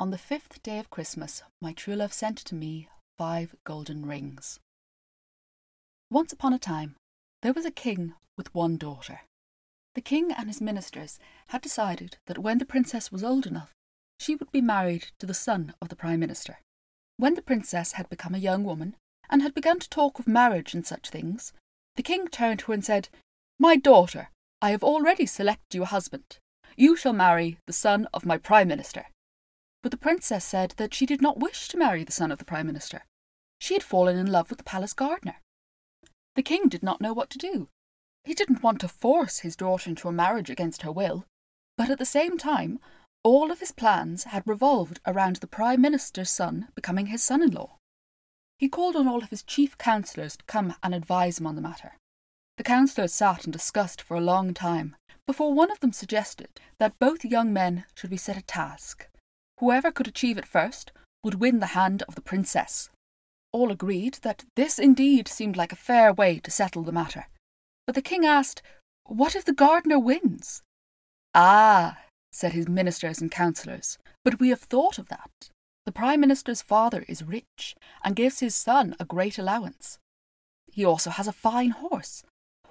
On the fifth day of Christmas, my true love sent to me five golden rings. Once upon a time, there was a king with one daughter. The king and his ministers had decided that when the princess was old enough, she would be married to the son of the prime minister. When the princess had become a young woman and had begun to talk of marriage and such things, the king turned to her and said, My daughter, I have already selected you a husband. You shall marry the son of my prime minister. But the princess said that she did not wish to marry the son of the prime minister. She had fallen in love with the palace gardener. The king did not know what to do. He didn't want to force his daughter into a marriage against her will, but at the same time, all of his plans had revolved around the prime minister's son becoming his son in law. He called on all of his chief councillors to come and advise him on the matter. The councillors sat and discussed for a long time before one of them suggested that both young men should be set a task Whoever could achieve it first would win the hand of the princess. All agreed that this indeed seemed like a fair way to settle the matter. But the king asked, What if the gardener wins? Ah, said his ministers and councillors, but we have thought of that. The prime minister's father is rich and gives his son a great allowance. He also has a fine horse,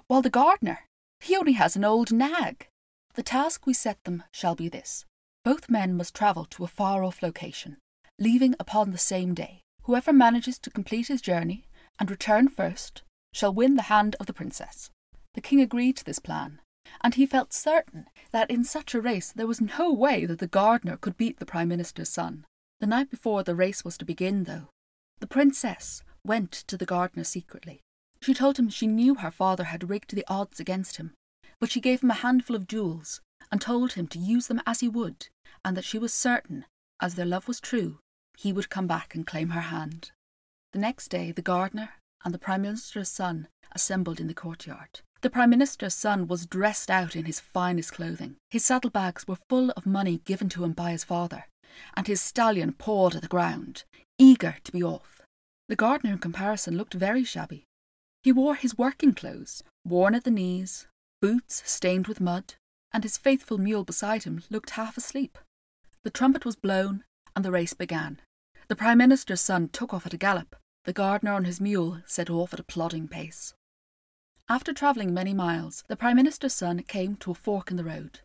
while the gardener, he only has an old nag. The task we set them shall be this both men must travel to a far off location, leaving upon the same day. Whoever manages to complete his journey and return first shall win the hand of the princess. The king agreed to this plan, and he felt certain that in such a race there was no way that the gardener could beat the prime minister's son. The night before the race was to begin, though, the princess went to the gardener secretly. She told him she knew her father had rigged the odds against him, but she gave him a handful of jewels and told him to use them as he would, and that she was certain, as their love was true, he would come back and claim her hand. The next day, the gardener and the Prime Minister's son assembled in the courtyard. The Prime Minister's son was dressed out in his finest clothing. His saddlebags were full of money given to him by his father, and his stallion pawed at the ground, eager to be off. The gardener, in comparison, looked very shabby. He wore his working clothes, worn at the knees, boots stained with mud, and his faithful mule beside him looked half asleep. The trumpet was blown, and the race began. The Prime Minister's son took off at a gallop. The gardener on his mule set off at a plodding pace. After travelling many miles, the Prime Minister's son came to a fork in the road.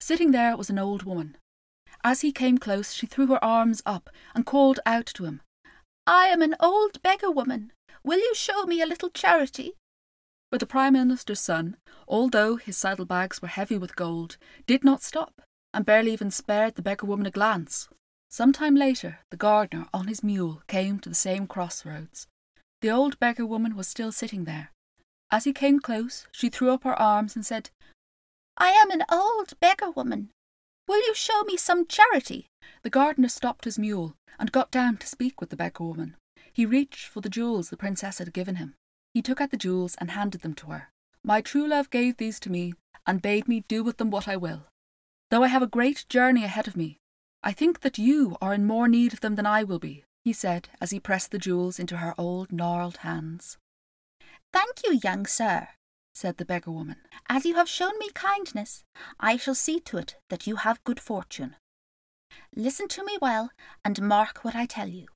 Sitting there was an old woman. As he came close, she threw her arms up and called out to him, I am an old beggar woman. Will you show me a little charity? But the Prime Minister's son, although his saddlebags were heavy with gold, did not stop, and barely even spared the beggar woman a glance. Some time later, the gardener on his mule came to the same crossroads. The old beggar woman was still sitting there. As he came close, she threw up her arms and said, I am an old beggar woman. Will you show me some charity? The gardener stopped his mule and got down to speak with the beggar woman. He reached for the jewels the princess had given him. He took out the jewels and handed them to her. My true love gave these to me and bade me do with them what I will. Though I have a great journey ahead of me, I think that you are in more need of them than I will be, he said as he pressed the jewels into her old gnarled hands. Thank you, young sir, said the beggar woman. As you have shown me kindness, I shall see to it that you have good fortune. Listen to me well and mark what I tell you.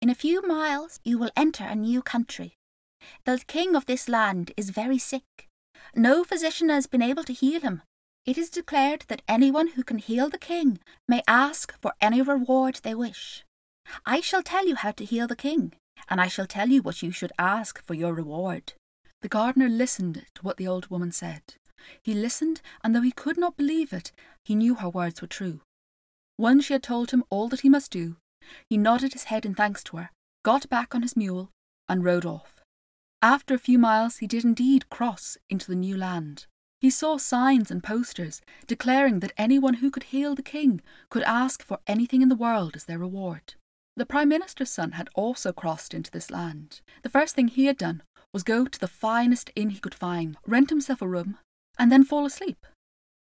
In a few miles you will enter a new country, the king of this land is very sick. No physician has been able to heal him. It is declared that anyone who can heal the king may ask for any reward they wish. I shall tell you how to heal the king, and I shall tell you what you should ask for your reward. The gardener listened to what the old woman said. He listened, and though he could not believe it, he knew her words were true. When she had told him all that he must do, he nodded his head in thanks to her, got back on his mule, and rode off. After a few miles, he did indeed cross into the new land. He saw signs and posters declaring that anyone who could heal the king could ask for anything in the world as their reward. The Prime Minister's son had also crossed into this land. The first thing he had done was go to the finest inn he could find, rent himself a room, and then fall asleep.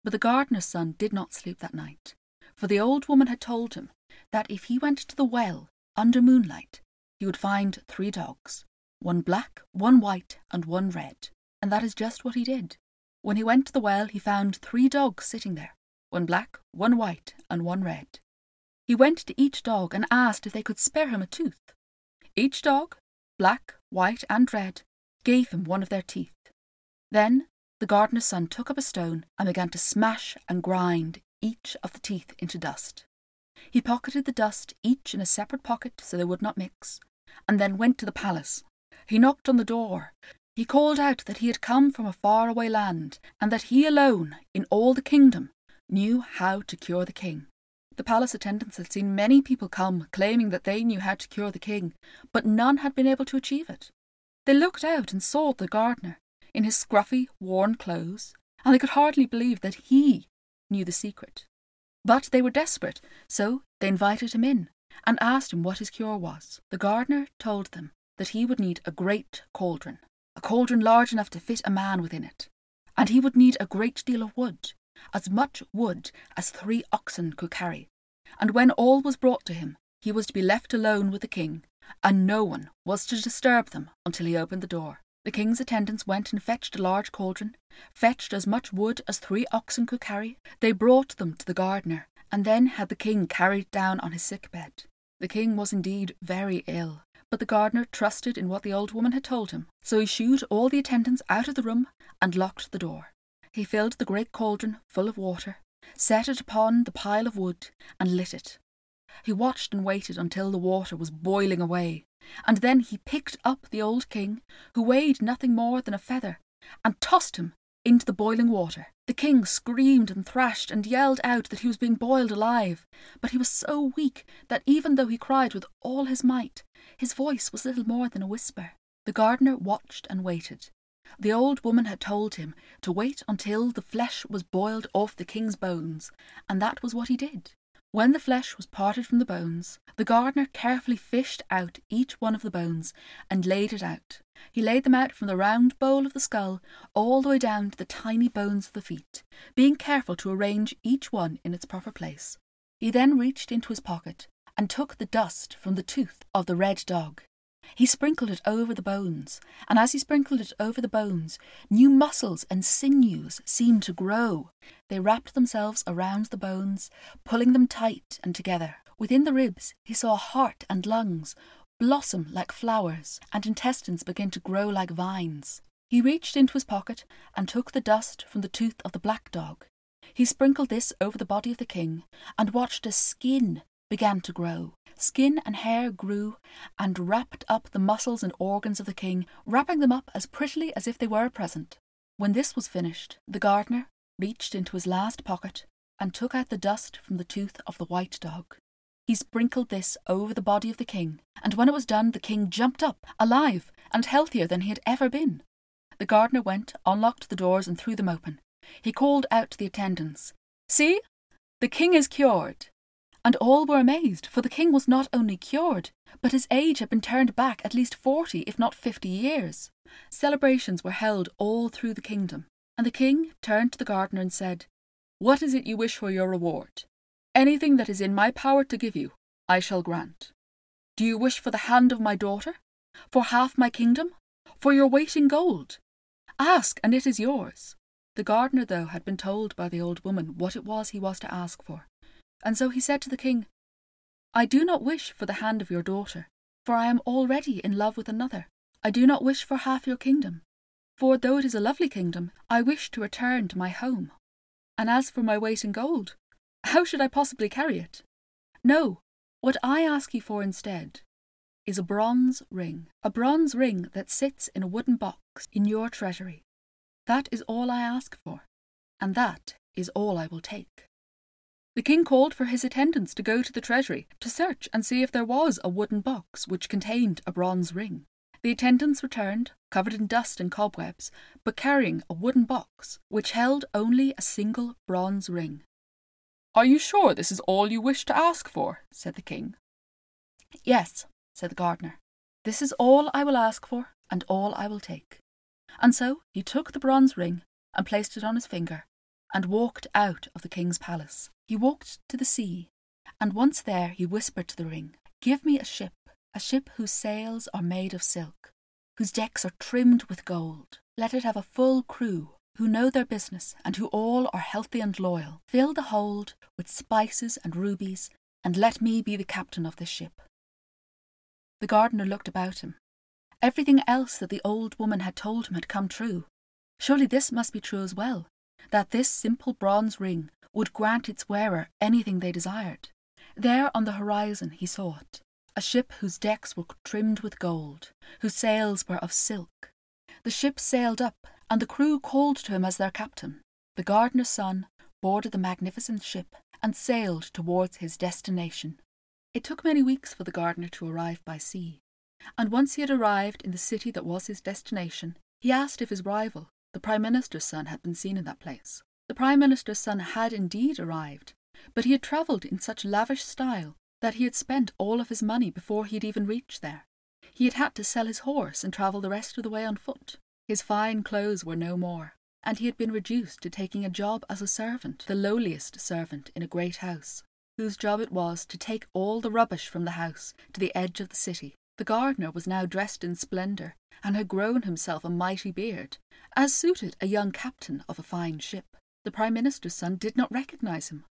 But the gardener's son did not sleep that night, for the old woman had told him that if he went to the well under moonlight, he would find three dogs, one black, one white, and one red. And that is just what he did. When he went to the well, he found three dogs sitting there one black, one white, and one red. He went to each dog and asked if they could spare him a tooth. Each dog, black, white, and red, gave him one of their teeth. Then the gardener's son took up a stone and began to smash and grind each of the teeth into dust. He pocketed the dust each in a separate pocket so they would not mix, and then went to the palace. He knocked on the door. He called out that he had come from a far-away land, and that he alone, in all the kingdom, knew how to cure the king. The palace attendants had seen many people come claiming that they knew how to cure the king, but none had been able to achieve it. They looked out and saw the gardener, in his scruffy, worn clothes, and they could hardly believe that he knew the secret. But they were desperate, so they invited him in and asked him what his cure was. The gardener told them that he would need a great cauldron, a cauldron large enough to fit a man within it, and he would need a great deal of wood, as much wood as three oxen could carry. And when all was brought to him, he was to be left alone with the king, and no one was to disturb them until he opened the door. The king's attendants went and fetched a large cauldron, fetched as much wood as three oxen could carry. They brought them to the gardener, and then had the king carried down on his sick bed. The king was indeed very ill, but the gardener trusted in what the old woman had told him, so he shooed all the attendants out of the room and locked the door. He filled the great cauldron full of water, set it upon the pile of wood, and lit it. He watched and waited until the water was boiling away, and then he picked up the old king, who weighed nothing more than a feather, and tossed him into the boiling water. The king screamed and thrashed and yelled out that he was being boiled alive, but he was so weak that even though he cried with all his might, his voice was little more than a whisper. The gardener watched and waited. The old woman had told him to wait until the flesh was boiled off the king's bones, and that was what he did. When the flesh was parted from the bones, the gardener carefully fished out each one of the bones and laid it out. He laid them out from the round bowl of the skull all the way down to the tiny bones of the feet, being careful to arrange each one in its proper place. He then reached into his pocket and took the dust from the tooth of the red dog. He sprinkled it over the bones, and as he sprinkled it over the bones, new muscles and sinews seemed to grow. They wrapped themselves around the bones, pulling them tight and together. Within the ribs, he saw heart and lungs blossom like flowers, and intestines begin to grow like vines. He reached into his pocket and took the dust from the tooth of the black dog. He sprinkled this over the body of the king, and watched as skin began to grow. Skin and hair grew and wrapped up the muscles and organs of the king, wrapping them up as prettily as if they were a present. When this was finished, the gardener reached into his last pocket and took out the dust from the tooth of the white dog. He sprinkled this over the body of the king, and when it was done, the king jumped up, alive and healthier than he had ever been. The gardener went, unlocked the doors, and threw them open. He called out to the attendants, See, the king is cured. And all were amazed, for the king was not only cured, but his age had been turned back at least forty, if not fifty years. Celebrations were held all through the kingdom, and the king turned to the gardener and said, What is it you wish for your reward? Anything that is in my power to give you, I shall grant. Do you wish for the hand of my daughter? For half my kingdom? For your weight in gold? Ask, and it is yours. The gardener, though, had been told by the old woman what it was he was to ask for. And so he said to the king, I do not wish for the hand of your daughter, for I am already in love with another. I do not wish for half your kingdom, for though it is a lovely kingdom, I wish to return to my home. And as for my weight in gold, how should I possibly carry it? No, what I ask you for instead is a bronze ring, a bronze ring that sits in a wooden box in your treasury. That is all I ask for, and that is all I will take. The king called for his attendants to go to the treasury to search and see if there was a wooden box which contained a bronze ring. The attendants returned, covered in dust and cobwebs, but carrying a wooden box which held only a single bronze ring. Are you sure this is all you wish to ask for? said the king. Yes, said the gardener. This is all I will ask for, and all I will take. And so he took the bronze ring and placed it on his finger, and walked out of the king's palace. He walked to the sea, and once there he whispered to the ring, Give me a ship, a ship whose sails are made of silk, whose decks are trimmed with gold. Let it have a full crew who know their business and who all are healthy and loyal. Fill the hold with spices and rubies, and let me be the captain of this ship. The gardener looked about him. Everything else that the old woman had told him had come true. Surely this must be true as well, that this simple bronze ring would grant its wearer anything they desired. There on the horizon he saw it, a ship whose decks were trimmed with gold, whose sails were of silk. The ship sailed up, and the crew called to him as their captain. The gardener's son boarded the magnificent ship and sailed towards his destination. It took many weeks for the gardener to arrive by sea, and once he had arrived in the city that was his destination, he asked if his rival, the Prime Minister's son, had been seen in that place. The Prime Minister's son had indeed arrived, but he had travelled in such lavish style that he had spent all of his money before he had even reached there. He had had to sell his horse and travel the rest of the way on foot. His fine clothes were no more, and he had been reduced to taking a job as a servant, the lowliest servant in a great house, whose job it was to take all the rubbish from the house to the edge of the city. The gardener was now dressed in splendour, and had grown himself a mighty beard, as suited a young captain of a fine ship. The Prime Minister's son did not recognise him,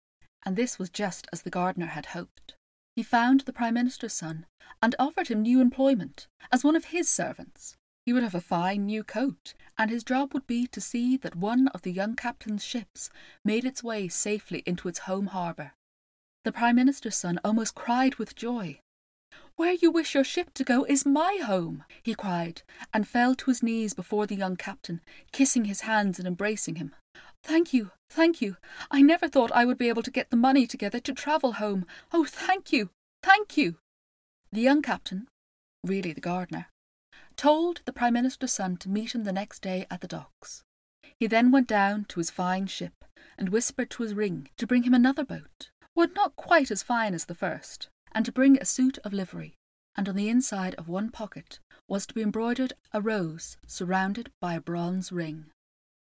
and this was just as the gardener had hoped. He found the Prime Minister's son and offered him new employment as one of his servants. He would have a fine new coat, and his job would be to see that one of the young captain's ships made its way safely into its home harbour. The Prime Minister's son almost cried with joy. Where you wish your ship to go is my home, he cried, and fell to his knees before the young captain, kissing his hands and embracing him. Thank you, thank you. I never thought I would be able to get the money together to travel home. Oh, thank you, thank you. The young captain, really the gardener, told the Prime Minister's son to meet him the next day at the docks. He then went down to his fine ship and whispered to his ring to bring him another boat, one not quite as fine as the first, and to bring a suit of livery, and on the inside of one pocket was to be embroidered a rose surrounded by a bronze ring.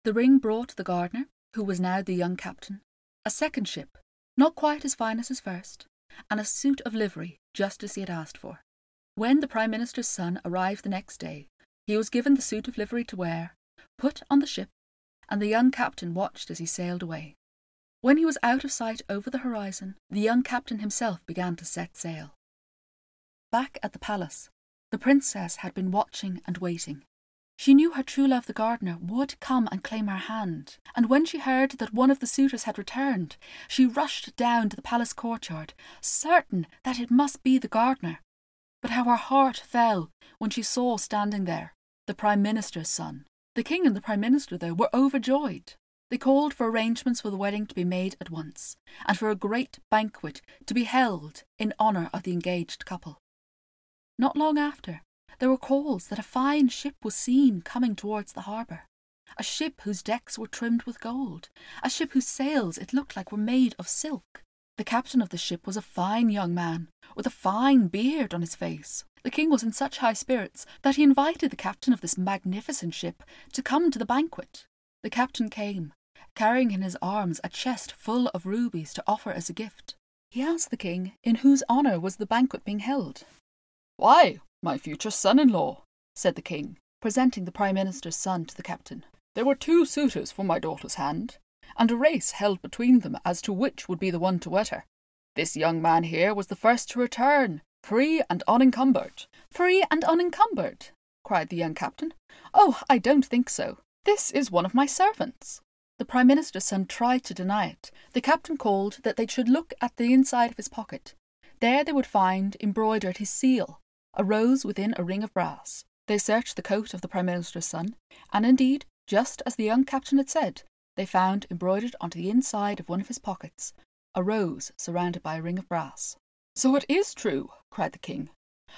The ring brought the gardener, who was now the young captain, a second ship, not quite as fine as his first, and a suit of livery just as he had asked for. When the Prime Minister's son arrived the next day, he was given the suit of livery to wear, put on the ship, and the young captain watched as he sailed away. When he was out of sight over the horizon, the young captain himself began to set sail. Back at the palace, the princess had been watching and waiting. She knew her true love, the gardener, would come and claim her hand, and when she heard that one of the suitors had returned, she rushed down to the palace courtyard, certain that it must be the gardener. But how her heart fell when she saw standing there the Prime Minister's son. The King and the Prime Minister, though, were overjoyed. They called for arrangements for the wedding to be made at once, and for a great banquet to be held in honour of the engaged couple. Not long after, there were calls that a fine ship was seen coming towards the harbour. A ship whose decks were trimmed with gold, a ship whose sails it looked like were made of silk. The captain of the ship was a fine young man, with a fine beard on his face. The king was in such high spirits that he invited the captain of this magnificent ship to come to the banquet. The captain came, carrying in his arms a chest full of rubies to offer as a gift. He asked the king in whose honour was the banquet being held. Why, my future son in law, said the king, presenting the Prime Minister's son to the captain. There were two suitors for my daughter's hand, and a race held between them as to which would be the one to wed her. This young man here was the first to return, free and unencumbered. Free and unencumbered, cried the young captain. Oh, I don't think so. This is one of my servants. The Prime Minister's son tried to deny it. The captain called that they should look at the inside of his pocket. There they would find embroidered his seal, a rose within a ring of brass. They searched the coat of the Prime Minister's son, and indeed, just as the young captain had said, they found embroidered onto the inside of one of his pockets a rose surrounded by a ring of brass. So it is true, cried the king.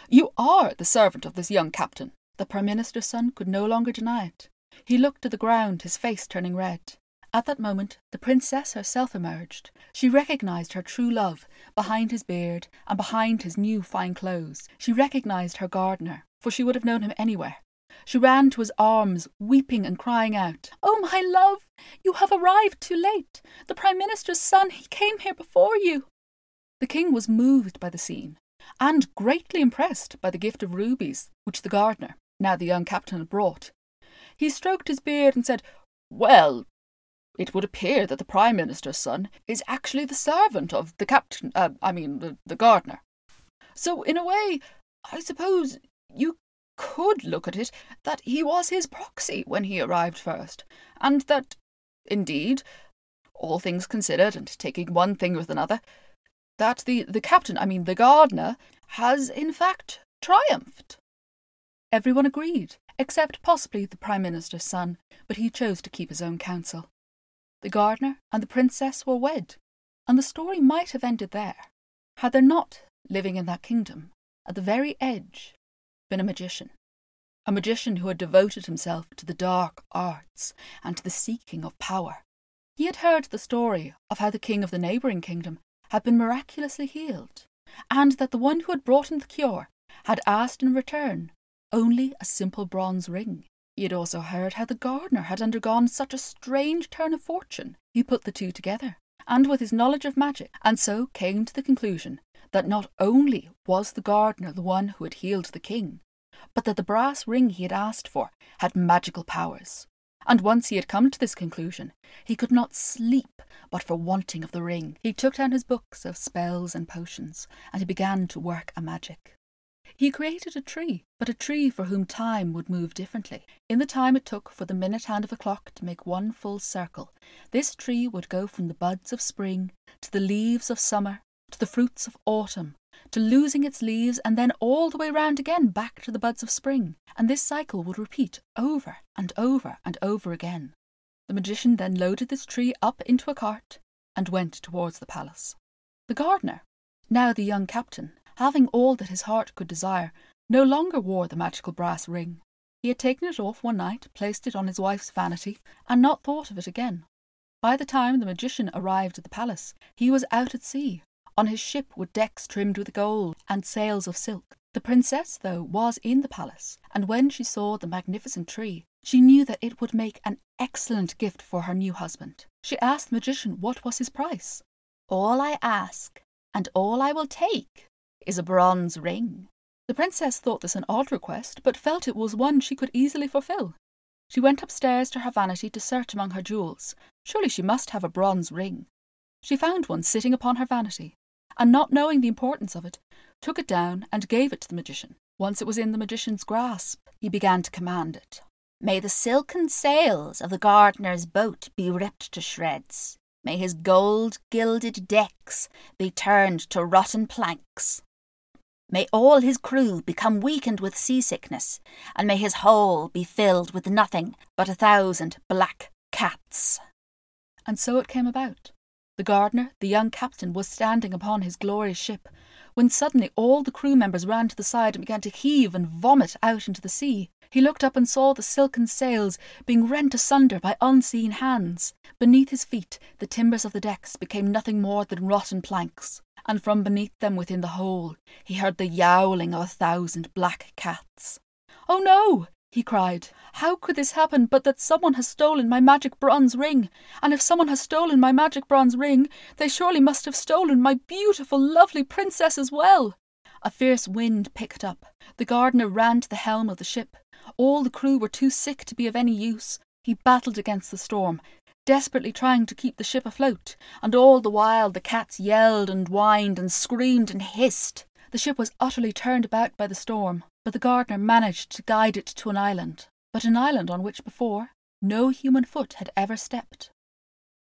You are the servant of this young captain. The Prime Minister's son could no longer deny it. He looked to the ground, his face turning red. At that moment, the princess herself emerged. She recognized her true love behind his beard and behind his new fine clothes. She recognized her gardener, for she would have known him anywhere. She ran to his arms, weeping and crying out, Oh, my love, you have arrived too late. The Prime Minister's son, he came here before you. The king was moved by the scene, and greatly impressed by the gift of rubies which the gardener, now the young captain, had brought. He stroked his beard and said, Well, it would appear that the Prime Minister's son is actually the servant of the captain, uh, I mean, the, the gardener. So, in a way, I suppose you could look at it that he was his proxy when he arrived first, and that, indeed, all things considered, and taking one thing with another, that the, the captain, I mean the gardener, has in fact triumphed. Everyone agreed, except possibly the Prime Minister's son, but he chose to keep his own counsel. The gardener and the princess were wed, and the story might have ended there, had there not, living in that kingdom, at the very edge, been a magician. A magician who had devoted himself to the dark arts and to the seeking of power. He had heard the story of how the king of the neighbouring kingdom had been miraculously healed, and that the one who had brought him the cure had asked in return only a simple bronze ring. He had also heard how the gardener had undergone such a strange turn of fortune. He put the two together, and with his knowledge of magic, and so came to the conclusion that not only was the gardener the one who had healed the king, but that the brass ring he had asked for had magical powers. And once he had come to this conclusion, he could not sleep but for wanting of the ring. He took down his books of spells and potions, and he began to work a magic. He created a tree, but a tree for whom time would move differently. In the time it took for the minute hand of a clock to make one full circle, this tree would go from the buds of spring to the leaves of summer to the fruits of autumn to losing its leaves and then all the way round again back to the buds of spring, and this cycle would repeat over and over and over again. The magician then loaded this tree up into a cart and went towards the palace. The gardener, now the young captain, having all that his heart could desire, no longer wore the magical brass ring. He had taken it off one night, placed it on his wife's vanity, and not thought of it again. By the time the magician arrived at the palace, he was out at sea, on his ship with decks trimmed with gold and sails of silk. The princess, though, was in the palace, and when she saw the magnificent tree, she knew that it would make an excellent gift for her new husband. She asked the magician what was his price. All I ask, and all I will take, is a bronze ring. The princess thought this an odd request, but felt it was one she could easily fulfill. She went upstairs to her vanity to search among her jewels. Surely she must have a bronze ring. She found one sitting upon her vanity, and not knowing the importance of it, took it down and gave it to the magician. Once it was in the magician's grasp, he began to command it. May the silken sails of the gardener's boat be ripped to shreds. May his gold gilded decks be turned to rotten planks. May all his crew become weakened with seasickness, and may his hold be filled with nothing but a thousand black cats. And so it came about. The gardener, the young captain, was standing upon his glorious ship, when suddenly all the crew members ran to the side and began to heave and vomit out into the sea. He looked up and saw the silken sails being rent asunder by unseen hands. Beneath his feet, the timbers of the decks became nothing more than rotten planks and from beneath them within the hole he heard the yowling of a thousand black cats. Oh no! He cried. How could this happen but that someone has stolen my magic bronze ring? And if someone has stolen my magic bronze ring, they surely must have stolen my beautiful, lovely princess as well. A fierce wind picked up. The gardener ran to the helm of the ship. All the crew were too sick to be of any use. He battled against the storm, desperately trying to keep the ship afloat, and all the while the cats yelled and whined and screamed and hissed. The ship was utterly turned about by the storm, but the gardener managed to guide it to an island, but an island on which before no human foot had ever stepped.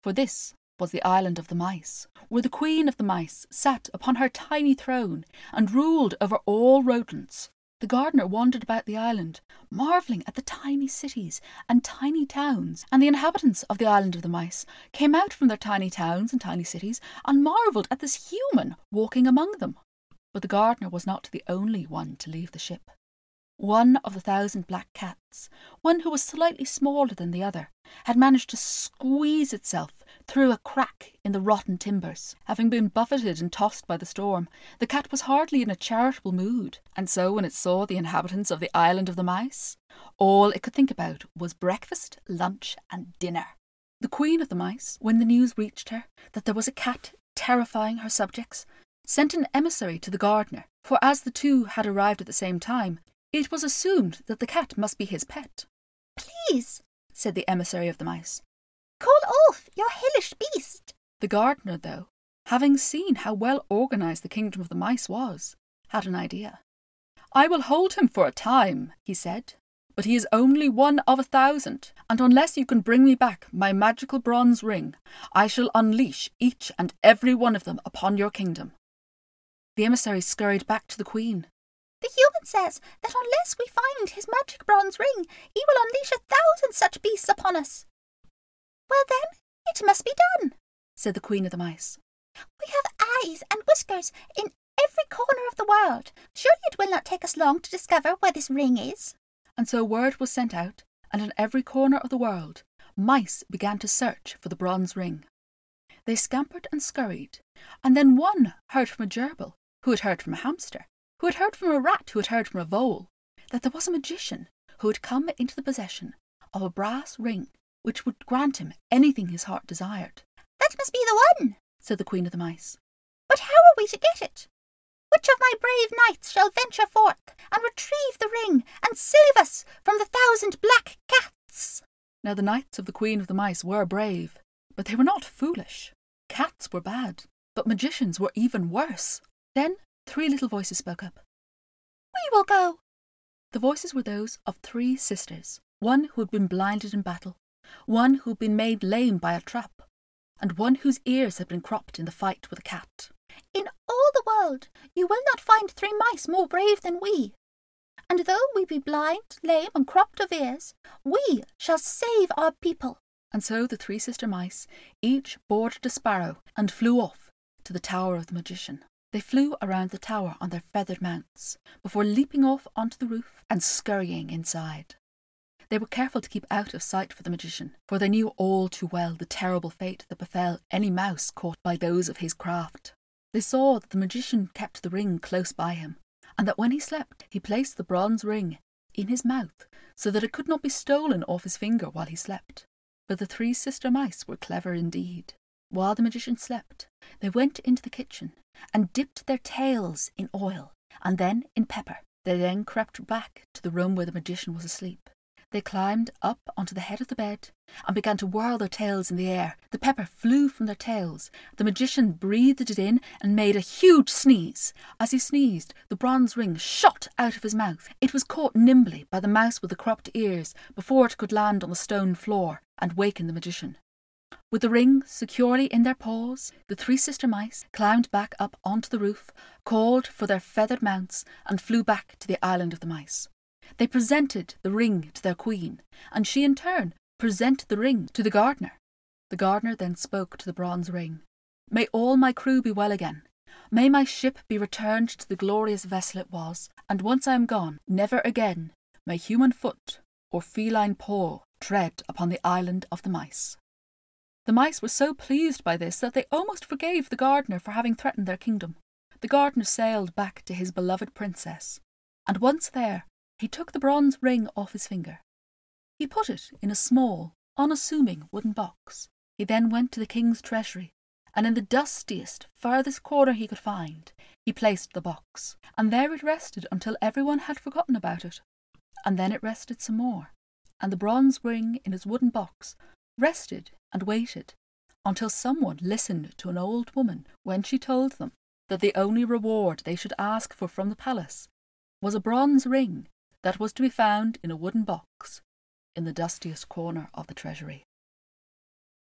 For this was the island of the mice, where the queen of the mice sat upon her tiny throne and ruled over all rodents, the gardener wandered about the island, marvelling at the tiny cities and tiny towns, and the inhabitants of the island of the mice came out from their tiny towns and tiny cities and marvelled at this human walking among them. But the gardener was not the only one to leave the ship. One of the thousand black cats, one who was slightly smaller than the other, had managed to squeeze itself through a crack in the rotten timbers. Having been buffeted and tossed by the storm, the cat was hardly in a charitable mood, and so when it saw the inhabitants of the island of the mice, all it could think about was breakfast, lunch, and dinner. The queen of the mice, when the news reached her that there was a cat terrifying her subjects, sent an emissary to the gardener, for as the two had arrived at the same time, it was assumed that the cat must be his pet. Please, said the emissary of the mice, call wolf, your hellish beast. The gardener, though, having seen how well organized the kingdom of the mice was, had an idea. I will hold him for a time, he said, but he is only one of a thousand, and unless you can bring me back my magical bronze ring, I shall unleash each and every one of them upon your kingdom. The emissary scurried back to the queen. The human says that unless we find his magic bronze ring, he will unleash a thousand such beasts upon us. Well, then, it must be done, said the queen of the mice. We have eyes and whiskers in every corner of the world. Surely it will not take us long to discover where this ring is. And so word was sent out, and in every corner of the world mice began to search for the bronze ring. They scampered and scurried, and then one heard from a gerbil, who had heard from a hamster, who had heard from a rat, who had heard from a vole, that there was a magician who had come into the possession of a brass ring which would grant him anything his heart desired. That must be the one, said the Queen of the Mice. But how are we to get it? Which of my brave knights shall venture forth and retrieve the ring and save us from the thousand black cats? Now the knights of the Queen of the Mice were brave, but they were not foolish. Cats were bad, but magicians were even worse. Then three little voices spoke up. We will go. The voices were those of three sisters, one who had been blinded in battle, one who had been made lame by a trap, and one whose ears had been cropped in the fight with a cat. In all the world you will not find three mice more brave than we. And though we be blind, lame, and cropped of ears, we shall save our people. And so the three sister mice each boarded a sparrow and flew off to the tower of the magician. They flew around the tower on their feathered mounts before leaping off onto the roof and scurrying inside. They were careful to keep out of sight for the magician, for they knew all too well the terrible fate that befell any mouse caught by those of his craft. They saw that the magician kept the ring close by him, and that when he slept, he placed the bronze ring in his mouth so that it could not be stolen off his finger while he slept. But the three sister mice were clever indeed. While the magician slept, they went into the kitchen and dipped their tails in oil and then in pepper. They then crept back to the room where the magician was asleep. They climbed up onto the head of the bed and began to whirl their tails in the air. The pepper flew from their tails. The magician breathed it in and made a huge sneeze. As he sneezed, the bronze ring shot out of his mouth. It was caught nimbly by the mouse with the cropped ears before it could land on the stone floor and waken the magician. With the ring securely in their paws, the three sister mice climbed back up onto the roof, called for their feathered mounts, and flew back to the island of the mice. They presented the ring to their queen, and she in turn presented the ring to the gardener. The gardener then spoke to the bronze ring. May all my crew be well again. May my ship be returned to the glorious vessel it was, and once I am gone, never again may human foot or feline paw tread upon the island of the mice. The mice were so pleased by this that they almost forgave the gardener for having threatened their kingdom. The gardener sailed back to his beloved princess, and once there, he took the bronze ring off his finger. He put it in a small, unassuming wooden box. He then went to the king's treasury, and in the dustiest, furthest corner he could find, he placed the box, and there it rested until everyone had forgotten about it. And then it rested some more, and the bronze ring in his wooden box rested and waited until someone listened to an old woman when she told them that the only reward they should ask for from the palace was a bronze ring that was to be found in a wooden box in the dustiest corner of the treasury.